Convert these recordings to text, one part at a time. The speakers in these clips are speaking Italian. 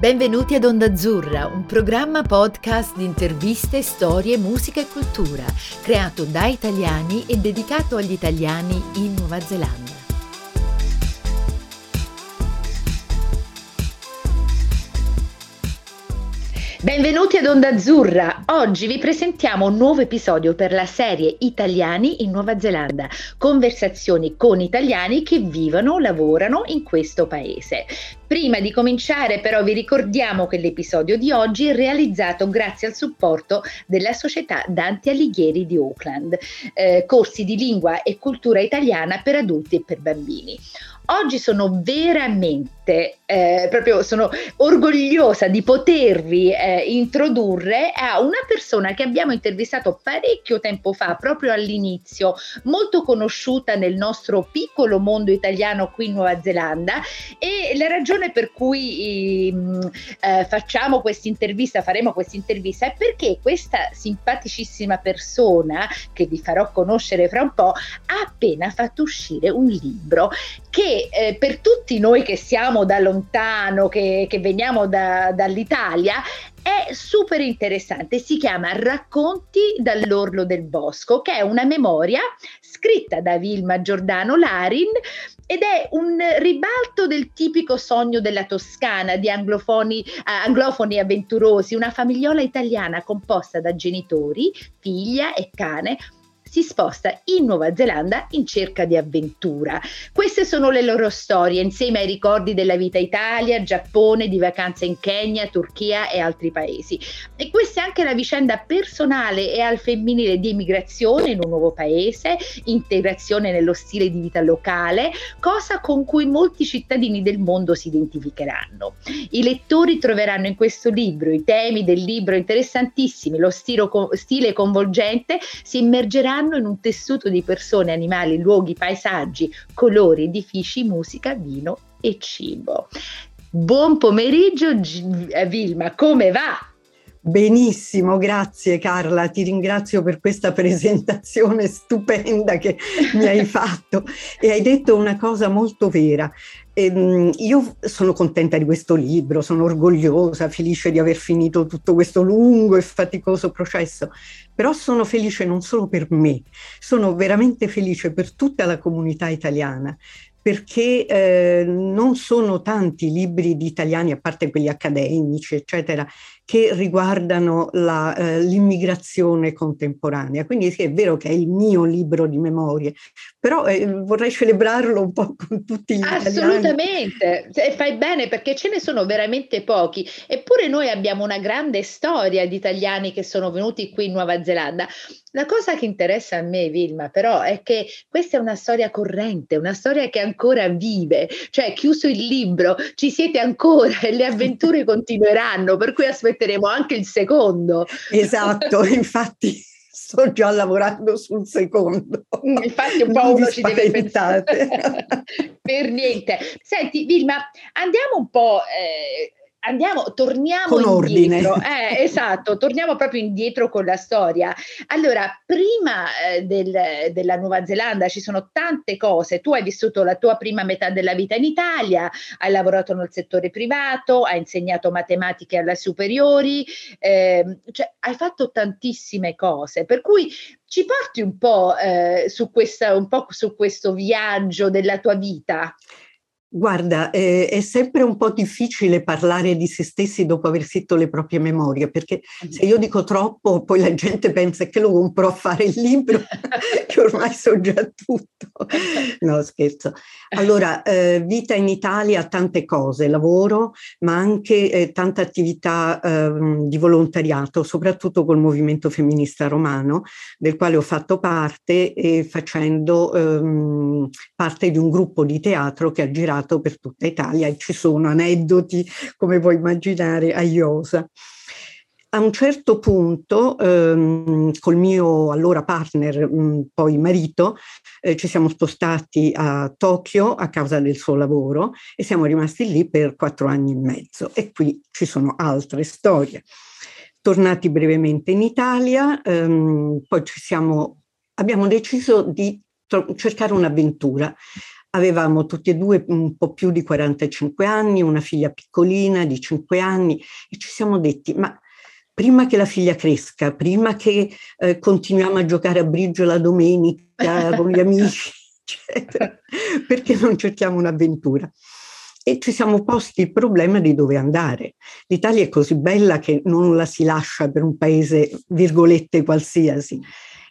Benvenuti ad Onda Azzurra, un programma podcast di interviste, storie, musica e cultura, creato da italiani e dedicato agli italiani in Nuova Zelanda. Benvenuti ad Onda Azzurra. Oggi vi presentiamo un nuovo episodio per la serie Italiani in Nuova Zelanda. Conversazioni con italiani che vivono, lavorano in questo paese. Prima di cominciare però vi ricordiamo che l'episodio di oggi è realizzato grazie al supporto della società Dante Alighieri di Auckland, eh, corsi di lingua e cultura italiana per adulti e per bambini. Oggi sono veramente, eh, proprio sono orgogliosa di potervi eh, introdurre a una persona che abbiamo intervistato parecchio tempo fa, proprio all'inizio, molto conosciuta nel nostro piccolo mondo italiano qui in Nuova Zelanda e la ragione per cui eh, facciamo questa intervista, faremo questa intervista è perché questa simpaticissima persona che vi farò conoscere fra un po' ha appena fatto uscire un libro che eh, per tutti noi che siamo da lontano, che, che veniamo da, dall'Italia, è super interessante, si chiama Racconti dall'orlo del bosco, che è una memoria scritta da Vilma Giordano Larin ed è un ribalto del tipico sogno della Toscana di anglofoni, uh, anglofoni avventurosi, una famigliola italiana composta da genitori, figlia e cane si sposta in Nuova Zelanda in cerca di avventura. Queste sono le loro storie, insieme ai ricordi della vita Italia, Giappone, di vacanze in Kenya, Turchia e altri paesi. E questa è anche la vicenda personale e al femminile di emigrazione in un nuovo paese, integrazione nello stile di vita locale, cosa con cui molti cittadini del mondo si identificheranno. I lettori troveranno in questo libro i temi del libro interessantissimi, lo stile, stile coinvolgente, si immergeranno viaggeranno in un tessuto di persone, animali, luoghi, paesaggi, colori, edifici, musica, vino e cibo. Buon pomeriggio eh, Vilma, come va? Benissimo, grazie Carla, ti ringrazio per questa presentazione stupenda che mi hai fatto e hai detto una cosa molto vera. Ehm, io sono contenta di questo libro, sono orgogliosa, felice di aver finito tutto questo lungo e faticoso processo, però sono felice non solo per me, sono veramente felice per tutta la comunità italiana, perché eh, non sono tanti libri di italiani, a parte quelli accademici, eccetera, che riguardano la, eh, l'immigrazione contemporanea. Quindi sì, è vero che è il mio libro di memorie, però eh, vorrei celebrarlo un po' con tutti gli Assolutamente, italiani. fai bene perché ce ne sono veramente pochi, eppure noi abbiamo una grande storia di italiani che sono venuti qui in Nuova Zelanda. La cosa che interessa a me, Vilma, però, è che questa è una storia corrente, una storia che ancora vive, cioè chiuso il libro, ci siete ancora e le avventure continueranno, per cui aspetteremo anche il secondo. Esatto, infatti sto già lavorando sul secondo. Mm, infatti un po' uno ci deve pensare. per niente. Senti Vilma, andiamo un po'... Eh, Andiamo, torniamo con indietro. Eh, esatto, torniamo proprio indietro con la storia. Allora, prima eh, del, della Nuova Zelanda ci sono tante cose. Tu hai vissuto la tua prima metà della vita in Italia, hai lavorato nel settore privato, hai insegnato matematica alle superiori, eh, cioè hai fatto tantissime cose. Per cui ci porti un po', eh, su, questa, un po' su questo viaggio della tua vita. Guarda, eh, è sempre un po' difficile parlare di se stessi dopo aver scritto le proprie memorie, perché se io dico troppo, poi la gente pensa che lo compro a fare il libro, che ormai so già tutto. No, scherzo. Allora, eh, vita in Italia, tante cose, lavoro, ma anche eh, tanta attività ehm, di volontariato, soprattutto col movimento femminista romano, del quale ho fatto parte e facendo ehm, parte di un gruppo di teatro che ha girato girato per tutta Italia e ci sono aneddoti, come puoi immaginare, a Iosa. A un certo punto, ehm, col mio allora partner, mh, poi marito, eh, ci siamo spostati a Tokyo a causa del suo lavoro e siamo rimasti lì per quattro anni e mezzo. E qui ci sono altre storie. Tornati brevemente in Italia, ehm, poi siamo, abbiamo deciso di cercare un'avventura Avevamo tutti e due un po' più di 45 anni, una figlia piccolina di 5 anni e ci siamo detti, ma prima che la figlia cresca, prima che eh, continuiamo a giocare a bridge la domenica con gli amici, eccetera, perché non cerchiamo un'avventura? E ci siamo posti il problema di dove andare. L'Italia è così bella che non la si lascia per un paese, virgolette, qualsiasi.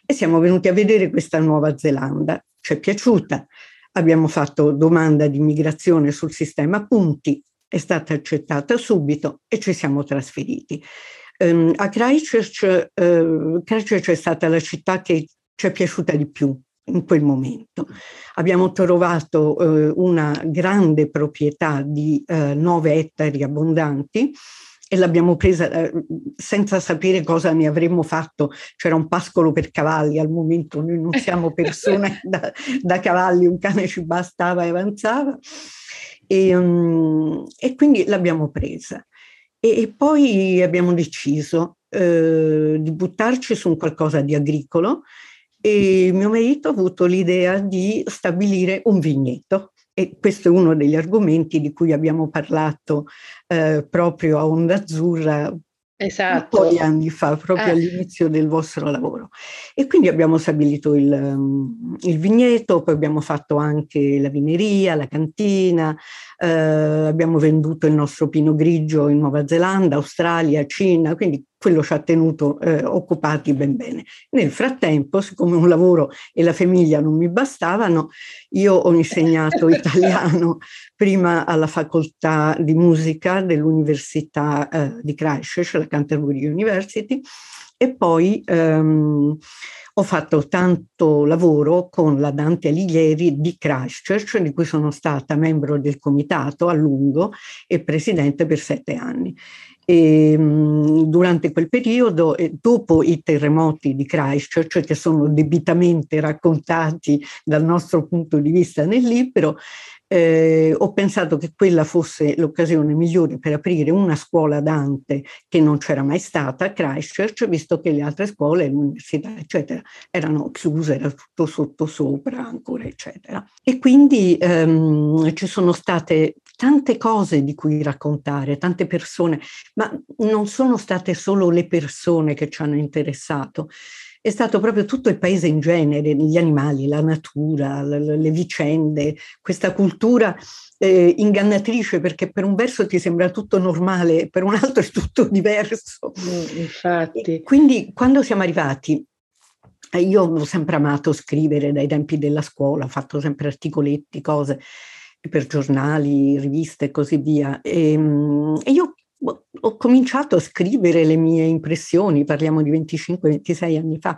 E siamo venuti a vedere questa Nuova Zelanda. Ci è piaciuta. Abbiamo fatto domanda di migrazione sul sistema punti, è stata accettata subito e ci siamo trasferiti. Um, a Christchurch, uh, Christchurch è stata la città che ci è piaciuta di più in quel momento. Abbiamo trovato uh, una grande proprietà di uh, nove ettari abbondanti e l'abbiamo presa eh, senza sapere cosa ne avremmo fatto. C'era un pascolo per cavalli al momento, noi non siamo persone da, da, cavalli, un cane ci bastava e avanzava. E, um, e quindi l'abbiamo presa. E, e poi abbiamo deciso eh, di buttarci su un qualcosa di agricolo e mio marito ha avuto l'idea di stabilire un vigneto. E questo è uno degli argomenti di cui abbiamo parlato eh, proprio a Onda Azzurra esatto. un po' di anni fa, proprio eh. all'inizio del vostro lavoro. E quindi abbiamo stabilito il, um, il, vigneto, poi abbiamo fatto anche la vineria, la cantina, eh, abbiamo venduto il nostro pino grigio in Nuova Zelanda, Australia, Cina, quindi quello ci ha tenuto eh, occupati ben bene. Nel frattempo, siccome un lavoro e la famiglia non mi bastavano, io ho insegnato italiano prima alla facoltà di musica dell'Università eh, di Christchurch, la Canterbury University, e poi ehm, ho fatto tanto lavoro con la Dante Alighieri di Christchurch, di cui sono stata membro del comitato a lungo e presidente per sette anni. E, ehm, durante quel periodo, dopo i terremoti di Christchurch, che sono debitamente raccontati dal nostro punto di vista nel libro, eh, ho pensato che quella fosse l'occasione migliore per aprire una scuola Dante che non c'era mai stata a Christchurch, visto che le altre scuole, l'università, eccetera, erano chiuse, era tutto sotto sopra ancora, eccetera. E quindi ehm, ci sono state tante cose di cui raccontare, tante persone, ma non sono state solo le persone che ci hanno interessato, è stato proprio tutto il paese in genere, gli animali, la natura, le, vicende, questa cultura eh, ingannatrice perché per un verso ti sembra tutto normale, per un altro è tutto diverso. Mm, infatti. quindi quando siamo arrivati eh, io ho sempre amato scrivere dai tempi della scuola, ho fatto sempre articoletti, cose per giornali, riviste e così via. E, ehm, e io ho cominciato a scrivere le mie impressioni, parliamo di 25-26 anni fa,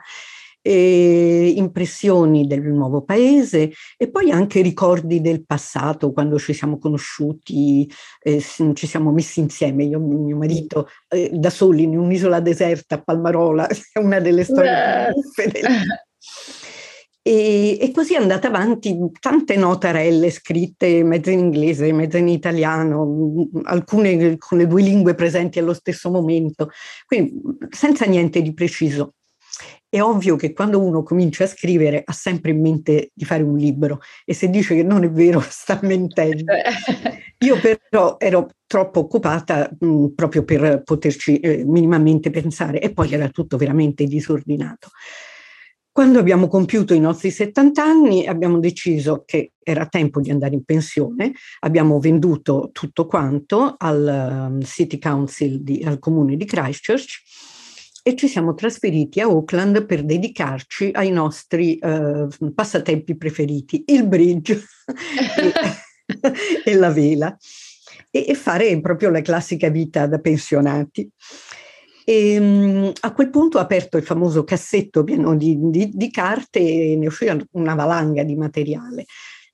impressioni del nuovo paese e poi anche ricordi del passato, quando ci siamo conosciuti, eh, ci siamo messi insieme, io e mio marito, eh, da soli in un'isola deserta a Palmarola, è una delle storie più fedeli. E, e, così è andata avanti tante notarelle scritte mezzo in inglese, mezzo in italiano, alcune con le due lingue presenti allo stesso momento, quindi senza niente di preciso. È ovvio che quando uno comincia a scrivere ha sempre in mente di fare un libro e se dice che non è vero sta mentendo. Io però ero troppo occupata mh, proprio per poterci eh, minimamente pensare e poi era tutto veramente disordinato. Quando abbiamo compiuto i nostri 70 anni abbiamo deciso che era tempo di andare in pensione, abbiamo venduto tutto quanto al um, City Council, di, al comune di Christchurch e ci siamo trasferiti a Auckland per dedicarci ai nostri uh, passatempi preferiti, il bridge e, e, la vela, e, e fare proprio la classica vita da pensionati. E um, a quel punto ho aperto il famoso cassetto pieno di, di, di carte e ne uscì una valanga di materiale.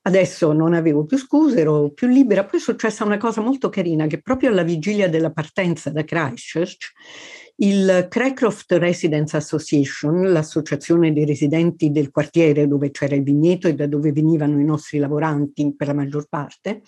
Adesso non avevo più scuse, ero più libera. Poi è successa una cosa molto carina che proprio alla vigilia della partenza da Christchurch, il Craycroft Residence Association, l'associazione dei residenti del quartiere dove c'era il vigneto e da dove venivano i nostri lavoranti per la maggior parte,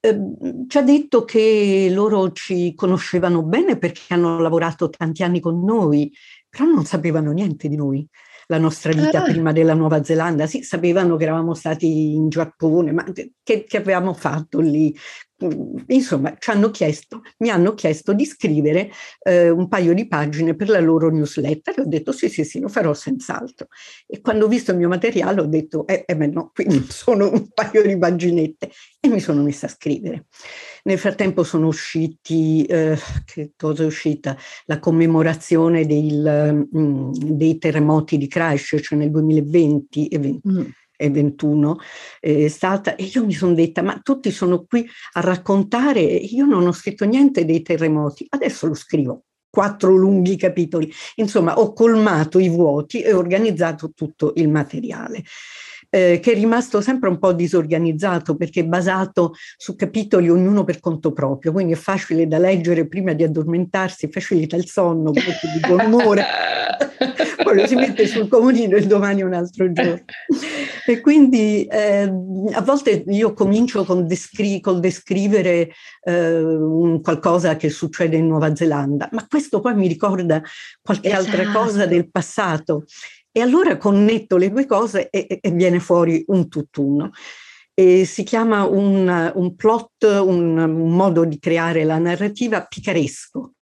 Ehm, ci ha detto che loro ci conoscevano bene perché hanno lavorato tanti anni con noi, però non sapevano niente di noi. la nostra vita ah. prima della Nuova Zelanda, sì, sapevano che eravamo stati in Giappone, ma che, che avevamo fatto lì, insomma, ci hanno chiesto, mi hanno chiesto di scrivere eh, un paio di pagine per la loro newsletter ho detto sì, sì, sì, lo farò senz'altro. E quando ho visto il mio materiale ho detto, eh, eh beh no, qui non sono un paio di paginette e mi sono messa a scrivere. Nel frattempo sono usciti, eh, che cosa è uscita? La commemorazione del, mh, mm, dei terremoti di Christchurch cioè nel 2020 e 20. Mm 21 è stata e io mi sono detta ma tutti sono qui a raccontare io non ho scritto niente dei terremoti adesso lo scrivo. Quattro lunghi capitoli. Insomma ho colmato i vuoti e organizzato tutto il materiale eh, che è rimasto sempre un po' disorganizzato perché è basato su capitoli ognuno per conto proprio, quindi è facile da leggere prima di addormentarsi, facilita il sonno, molto di buon umore, poi lo si mette sul comodino e domani è un altro giorno. E quindi eh, a volte io comincio con descri- col descrivere eh, un qualcosa che succede in Nuova Zelanda, ma questo poi mi ricorda qualche esatto. altra cosa del passato e allora connetto le due cose e, e viene fuori un tutt'uno. E si chiama un, un plot, un, un, modo di creare la narrativa picaresco.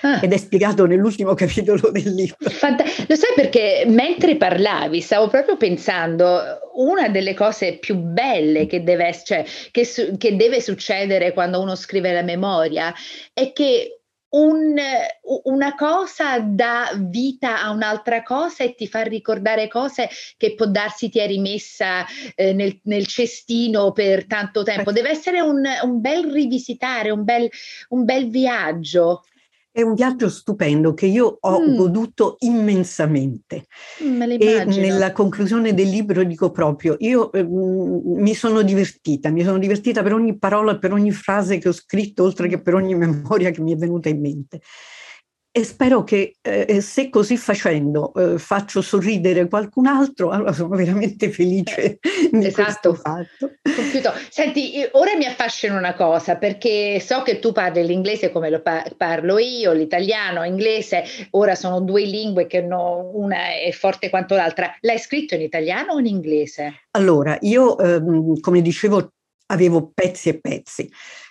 Ah. Ed è spiegato nell'ultimo capitolo del libro. Fanta- Lo sai perché mentre parlavi stavo proprio pensando una delle cose più belle che deve, cioè, che, su- che deve succedere quando uno scrive la memoria è che un, una cosa dà vita a un'altra cosa e ti fa ricordare cose che può darsi ti è rimessa eh, nel, nel, cestino per tanto tempo. Deve essere un, un bel rivisitare, un bel, un bel viaggio. È un viaggio stupendo che io ho mm. goduto immensamente. Mm, e nella conclusione del libro dico proprio, io eh, mi sono divertita, mi sono divertita per ogni parola, per ogni frase che ho scritto, oltre che per ogni memoria che mi è venuta in mente e spero che eh, se così facendo eh, faccio sorridere qualcun altro, allora sono veramente felice di esatto. fatto. Compiuto. Senti, ora mi affascina una cosa perché so che tu parli l'inglese come lo parlo io, l'italiano, l'inglese, ora sono due lingue che no, una è forte quanto l'altra. L'hai scritto in italiano o in inglese? Allora, io ehm, come dicevo avevo pezzi e pezzi.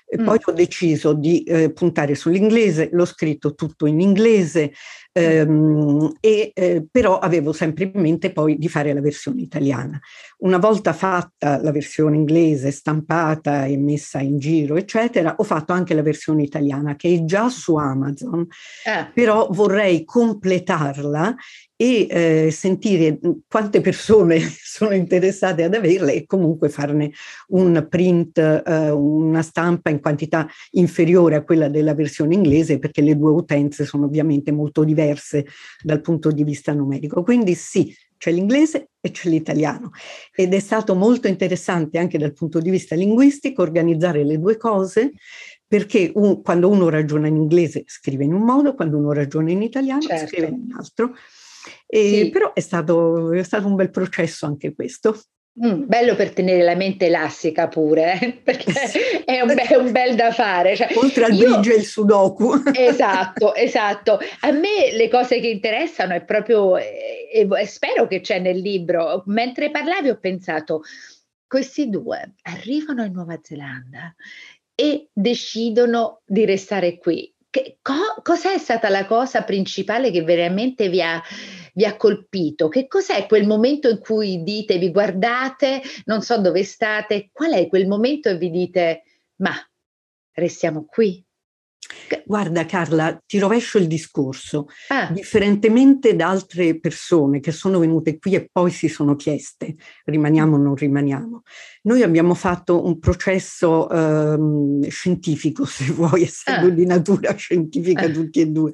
E mm. poi ho deciso di eh, puntare sull'inglese, l'ho scritto tutto in inglese, ehm, e, eh, però avevo sempre in mente poi di fare la versione italiana. Una volta fatta la versione inglese, stampata e messa in giro, eccetera, ho fatto anche la versione italiana che è già su Amazon, eh. però vorrei completarla e eh, sentire quante persone sono interessate ad averle e comunque farne un print, eh, una stampa in quantità inferiore a quella della versione inglese perché le due utenze sono ovviamente molto diverse dal punto di vista numerico. Quindi sì, c'è l'inglese e c'è l'italiano ed è stato molto interessante anche dal punto di vista linguistico organizzare le due cose perché un, quando uno ragiona in inglese scrive in un modo, quando uno ragiona in italiano certo. scrive in un altro. E, sì. Però è stato, è stato un bel processo anche questo. Mm, bello per tenere la mente elastica pure, eh? perché è un, be- un, bel da fare. Cioè, Oltre al io... e il sudoku. Esatto, esatto. A me le cose che interessano è proprio, e, e spero che c'è nel libro, mentre parlavi ho pensato, questi due arrivano in Nuova Zelanda e decidono di restare qui. Che, co- cos'è stata la cosa principale che veramente vi ha vi ha colpito? Che cos'è quel momento in cui dite, vi guardate, non so dove state, qual è quel momento e vi dite, ma restiamo qui? Guarda Carla, ti rovescio il discorso. Ah. Differentemente da altre persone che sono venute qui e poi si sono chieste, rimaniamo o non rimaniamo, noi abbiamo fatto un processo ehm, scientifico, se vuoi, essendo ah. di natura scientifica ah. tutti e due.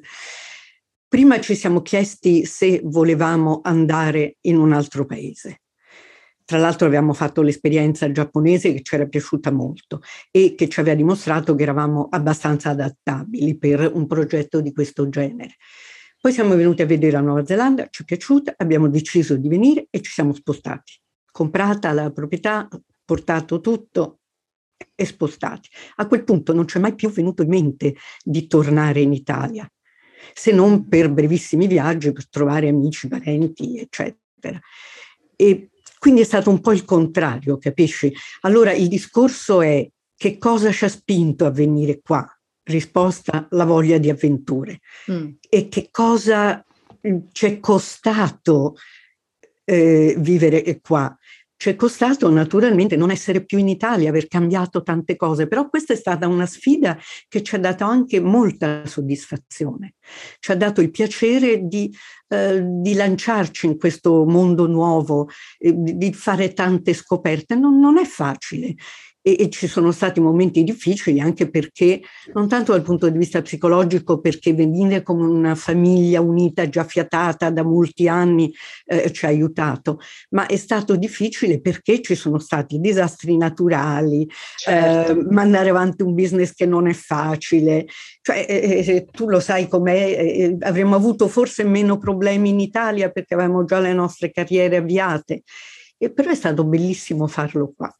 Prima ci siamo chiesti se volevamo andare in un altro paese. Tra l'altro abbiamo fatto l'esperienza giapponese che ci era piaciuta molto e che ci aveva dimostrato che eravamo abbastanza adattabili per un progetto di questo genere. Poi siamo venuti a vedere la Nuova Zelanda, ci è piaciuta, abbiamo deciso di venire e ci siamo spostati. Comprata la proprietà, portato tutto e spostati. A quel punto non ci è mai più venuto in mente di tornare in Italia se non per brevissimi viaggi, per trovare amici, parenti, eccetera. E quindi è stato un po' il contrario, capisci? Allora il discorso è che cosa ci ha spinto a venire qua? Risposta, la voglia di avventure. Mm. E che cosa mm, ci è costato eh, vivere qua? Ci è costato naturalmente non essere più in Italia, aver cambiato tante cose, però questa è stata una sfida che ci ha dato anche molta soddisfazione. Ci ha dato il piacere di, eh, di lanciarci in questo mondo nuovo, eh, di fare tante scoperte. Non, non è facile e, e, ci sono stati momenti difficili anche perché, non tanto dal punto di vista psicologico, perché venire come una famiglia unita, già fiatata da molti anni, eh, ci ha aiutato, ma è stato difficile perché ci sono stati disastri naturali, certo. eh, mandare avanti un business che non è facile. Cioè, eh, eh tu lo sai com'è, eh, avremmo avuto forse meno problemi in Italia perché avevamo già le nostre carriere avviate. E però è stato bellissimo farlo qua.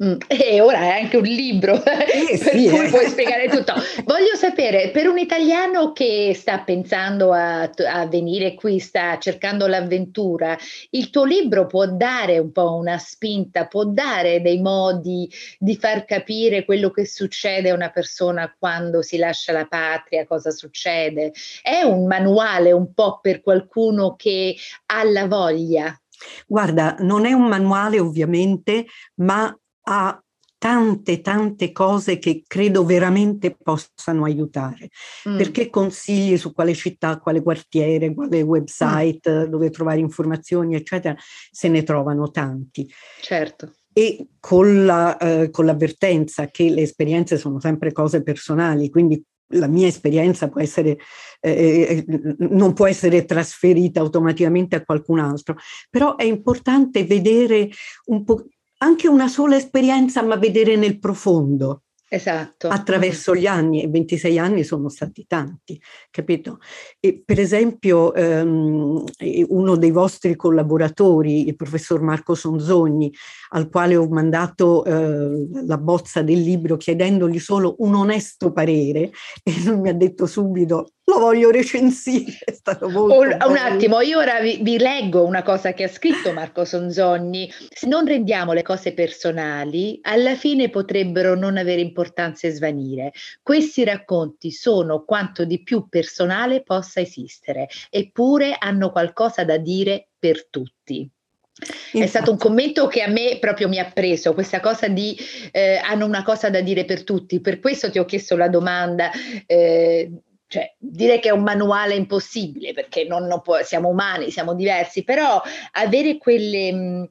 Mm, e ora è anche un libro eh, per sì, cui eh. puoi spiegare tutto. Voglio sapere, per un italiano che sta pensando a, a, venire qui, sta cercando l'avventura, il tuo libro può dare un po' una spinta, può dare dei modi di far capire quello che succede a una persona quando si lascia la patria, cosa succede. È un manuale un po' per qualcuno che ha la voglia. Guarda, non è un manuale ovviamente, ma ha tante tante cose che credo veramente possano aiutare mm. perché consigli su quale città, quale quartiere, quale website mm. dove trovare informazioni eccetera se ne trovano tanti certo e con, la, eh, con l'avvertenza che le esperienze sono sempre cose personali quindi la mia esperienza può essere, eh, eh non può essere trasferita automaticamente a qualcun altro, però è importante vedere un po' anche una sola esperienza, ma vedere nel profondo. Esatto. Attraverso gli anni, e 26 anni sono stati tanti, capito? E per esempio, um, uno dei vostri collaboratori, il professor Marco Sonzogni, al quale ho mandato uh, la bozza del libro chiedendogli solo un onesto parere, e lui mi ha detto subito: lo voglio recensire. È stato molto un, un attimo, io ora vi, vi, leggo una cosa che ha scritto Marco Sonzogni. Se non rendiamo le cose personali, alla fine potrebbero non avere importanza e svanire. Questi racconti sono quanto di più personale possa esistere, eppure hanno qualcosa da dire per tutti. Infatti. È stato un commento che a me proprio mi ha preso, questa cosa di eh, hanno una cosa da dire per tutti, per questo ti ho chiesto la domanda eh, cioè, dire che è un manuale impossibile perché non, non può, siamo umani, siamo diversi, però avere quelle, mm,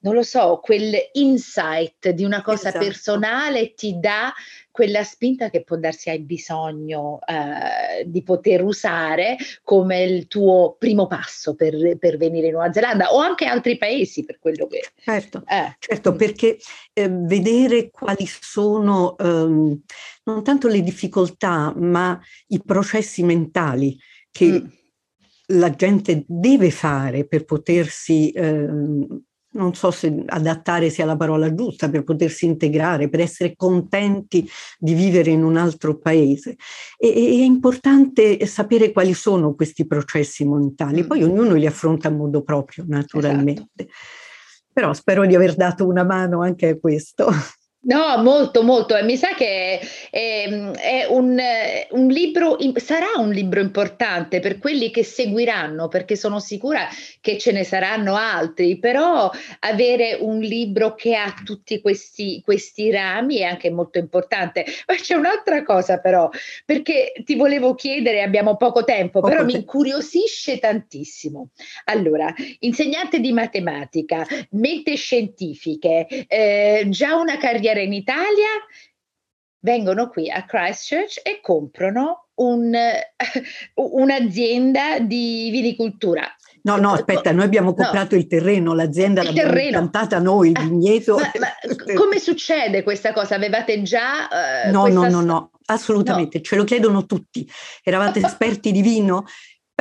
non lo so, quel insight di una cosa esatto. personale ti dà quella spinta che può darsi hai bisogno eh, di poter usare come il tuo primo passo per, per, venire in Nuova Zelanda o anche altri paesi per quello che... Certo, eh. certo perché eh, vedere quali sono ehm, non tanto le difficoltà ma i processi mentali che... Mm. La gente deve fare per potersi ehm, non so se adattare sia la parola giusta, per potersi integrare, per essere contenti di vivere in un altro paese. E, e è importante sapere quali sono questi processi mentali, poi mm. ognuno li affronta a modo proprio, naturalmente. Esatto. Però spero di aver dato una mano anche a questo. No, molto, molto. Mi sa che è, è un, un, libro, sarà un libro importante per quelli che seguiranno, perché sono sicura che ce ne saranno altri, però avere un libro che ha tutti questi, questi rami è anche molto importante. Ma c'è un'altra cosa però, perché ti volevo chiedere, abbiamo poco tempo, poco però tempo. mi incuriosisce tantissimo. Allora, insegnante di matematica, mente scientifiche, eh, già una carriera carriera in Italia, vengono qui a Christchurch e comprano un, un'azienda di vinicoltura. No, no, aspetta, noi abbiamo comprato no. il terreno, l'azienda il l'abbiamo piantata noi, il vigneto. Ma, ma come succede questa cosa? Avevate già... Uh, no, no, no, no, assolutamente, no. ce lo chiedono tutti. Eravate esperti di vino?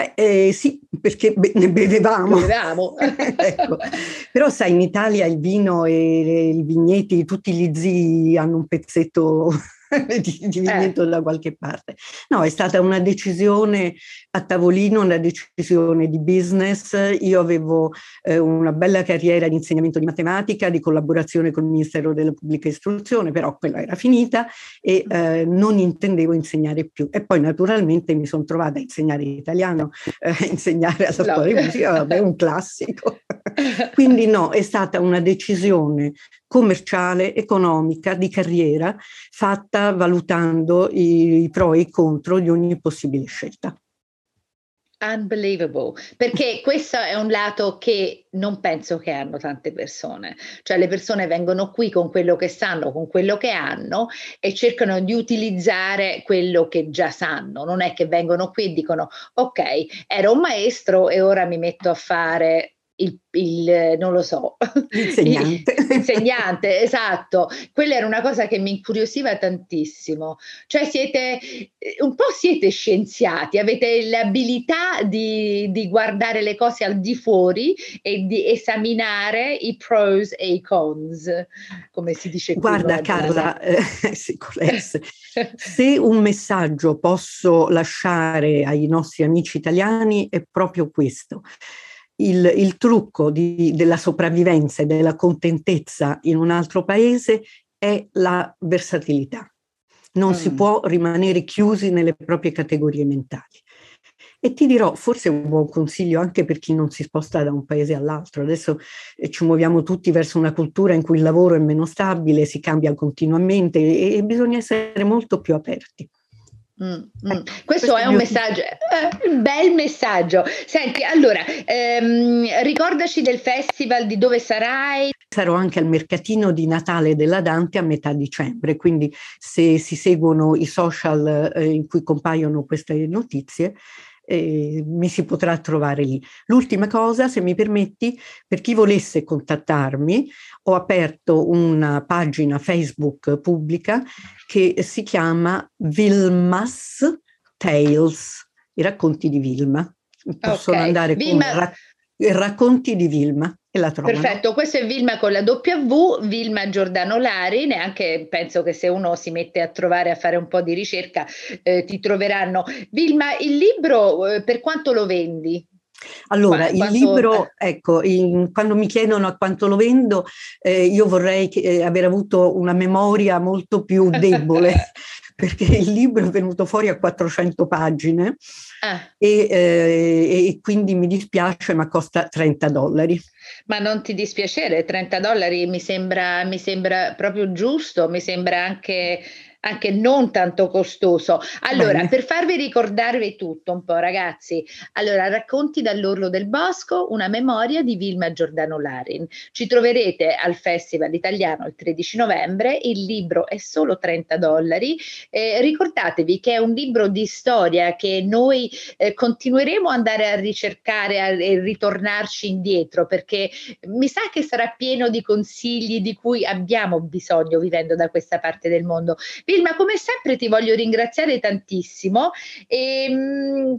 Beh, eh, sì, perché be- ne bevevamo. bevevamo. ecco. Però sai, in Italia il vino e i vigneti, tutti gli zii hanno un pezzetto di, di eh. da qualche parte. No, è stata una decisione a tavolino, una decisione di business. Io avevo eh, una bella carriera di insegnamento di matematica, di collaborazione con il Ministero della Pubblica Istruzione, però quella era finita e eh, non intendevo insegnare più. E poi naturalmente mi sono trovata a insegnare italiano, eh, a insegnare alla no. scuola di musica, vabbè, un classico. Quindi no, è stata una decisione commerciale, economica, di carriera, fatta valutando i, i pro e i contro di ogni possibile scelta. Unbelievable, perché questo è un lato che non penso che hanno tante persone, cioè le persone vengono qui con quello che sanno, con quello che hanno e cercano di utilizzare quello che già sanno, non è che vengono qui e dicono ok, ero un maestro e ora mi metto a fare il, il, non lo so, l'insegnante. l'insegnante, esatto. Quella era una cosa che mi incuriosiva tantissimo. Cioè siete, un po' siete scienziati, avete l'abilità di, di guardare le cose al di fuori e di esaminare i pros e i cons, come si dice qui. Guarda Carla, eh, se un messaggio posso lasciare ai nostri amici italiani è proprio questo il, il trucco di, della sopravvivenza e della contentezza in un altro paese è la versatilità. Non mm. si può rimanere chiusi nelle proprie categorie mentali. E ti dirò, forse un buon consiglio anche per chi non si sposta da un paese all'altro. Adesso eh, ci muoviamo tutti verso una cultura in cui il lavoro è meno stabile, si cambia continuamente e bisogna essere molto più aperti. Mm, mm. Questo, Questo, è un messaggio, eh, un bel messaggio. Senti, allora, ehm, ricordaci del festival, di dove sarai. Sarò anche al mercatino di Natale della Dante a metà dicembre, quindi se si seguono i social eh, in cui compaiono queste notizie, eh, mi si potrà trovare lì. L'ultima cosa, se mi permetti, per chi volesse contattarmi, ho aperto una pagina Facebook pubblica che si chiama Vilmas Tales, i racconti di Vilma. Possono okay. andare Vilma... con rac- racconti di Vilma e la trovano. Perfetto, questo è Vilma con la W, Vilma Giordano Lari, neanche penso che se uno si mette a trovare, a fare un po' di ricerca, eh, ti troveranno. Vilma, il libro eh, per quanto lo vendi? Allora, Qu- il quanto... libro, ecco, in, quando mi chiedono a quanto lo vendo, eh, io vorrei che, eh, aver avuto una memoria molto più debole, perché il libro è venuto fuori a 400 pagine ah. e, eh, e quindi mi dispiace, ma costa 30 dollari. Ma non ti dispiacere, 30 dollari mi sembra, mi sembra proprio giusto, mi sembra anche anche non tanto costoso. Allora, Bene. per farvi ricordarvi tutto un po', ragazzi, allora racconti dall'orlo del bosco, una memoria di Vilma Giordano Larin. Ci troverete al Festival Italiano il 13 novembre, il libro è solo 30 dollari. Eh, ricordatevi che è un libro di storia che noi eh, continueremo ad andare a ricercare e ritornarci indietro perché mi sa che sarà pieno di consigli di cui abbiamo bisogno vivendo da questa parte del mondo. Vilma, come sempre ti voglio ringraziare tantissimo. E, ehm,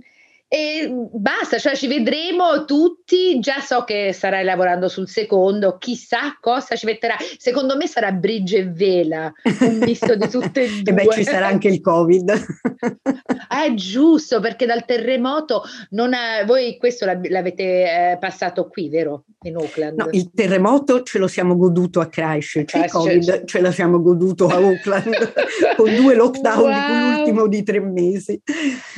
e basta, cioè ci vedremo tutti. Già so che starai lavorando sul secondo, chissà cosa ci metterà. Secondo me sarà Brigge e Vela, un misto di tutte e due. e beh, ci sarà anche il Covid. è giusto, perché dal terremoto non ha, voi questo l'avete eh, passato qui, vero? In Auckland. No, il terremoto ce lo siamo goduto a Christchurch, il Covid ce lo siamo goduto a Auckland con due lockdown, wow. l'ultimo di tre mesi.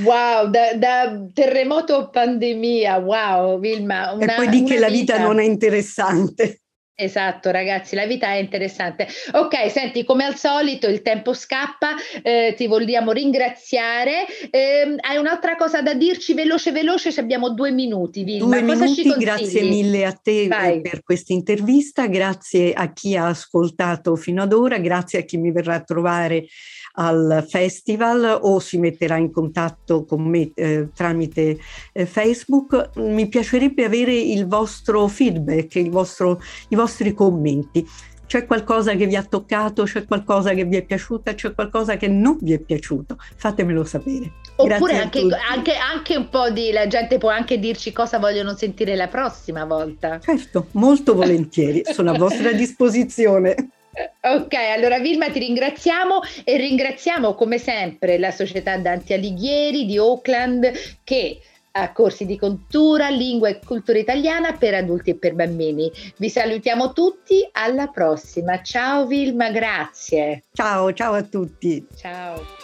Wow, da, da terremoto o pandemia, wow, Vilma. Una, e poi di che la vita, vita non è interessante. Esatto, ragazzi, la vita è interessante. Ok, senti, come al solito il tempo scappa, eh, ti vogliamo ringraziare. Eh, hai un'altra cosa da dirci veloce, veloce? Abbiamo due minuti, Vilma. Due cosa minuti, grazie mille a te Vai. per questa intervista, grazie a chi ha ascoltato fino ad ora, grazie a chi mi verrà a trovare al festival o si metterà in contatto con me eh, tramite eh, Facebook. Mi piacerebbe avere il vostro feedback, il vostro, i vostri commenti. C'è qualcosa che vi ha toccato, c'è qualcosa che vi è piaciuta, c'è qualcosa che non vi è piaciuto? Fatemelo sapere. Oppure anche, anche, anche, un po' di la gente può anche dirci cosa vogliono sentire la prossima volta. Certo, molto volentieri, sono a vostra disposizione. Ok, allora Vilma ti ringraziamo e ringraziamo come sempre la società Dante Alighieri di Oakland che ha corsi di cultura, lingua e cultura italiana per adulti e per bambini. Vi salutiamo tutti, alla prossima. Ciao Vilma, grazie. Ciao, ciao a tutti. Ciao.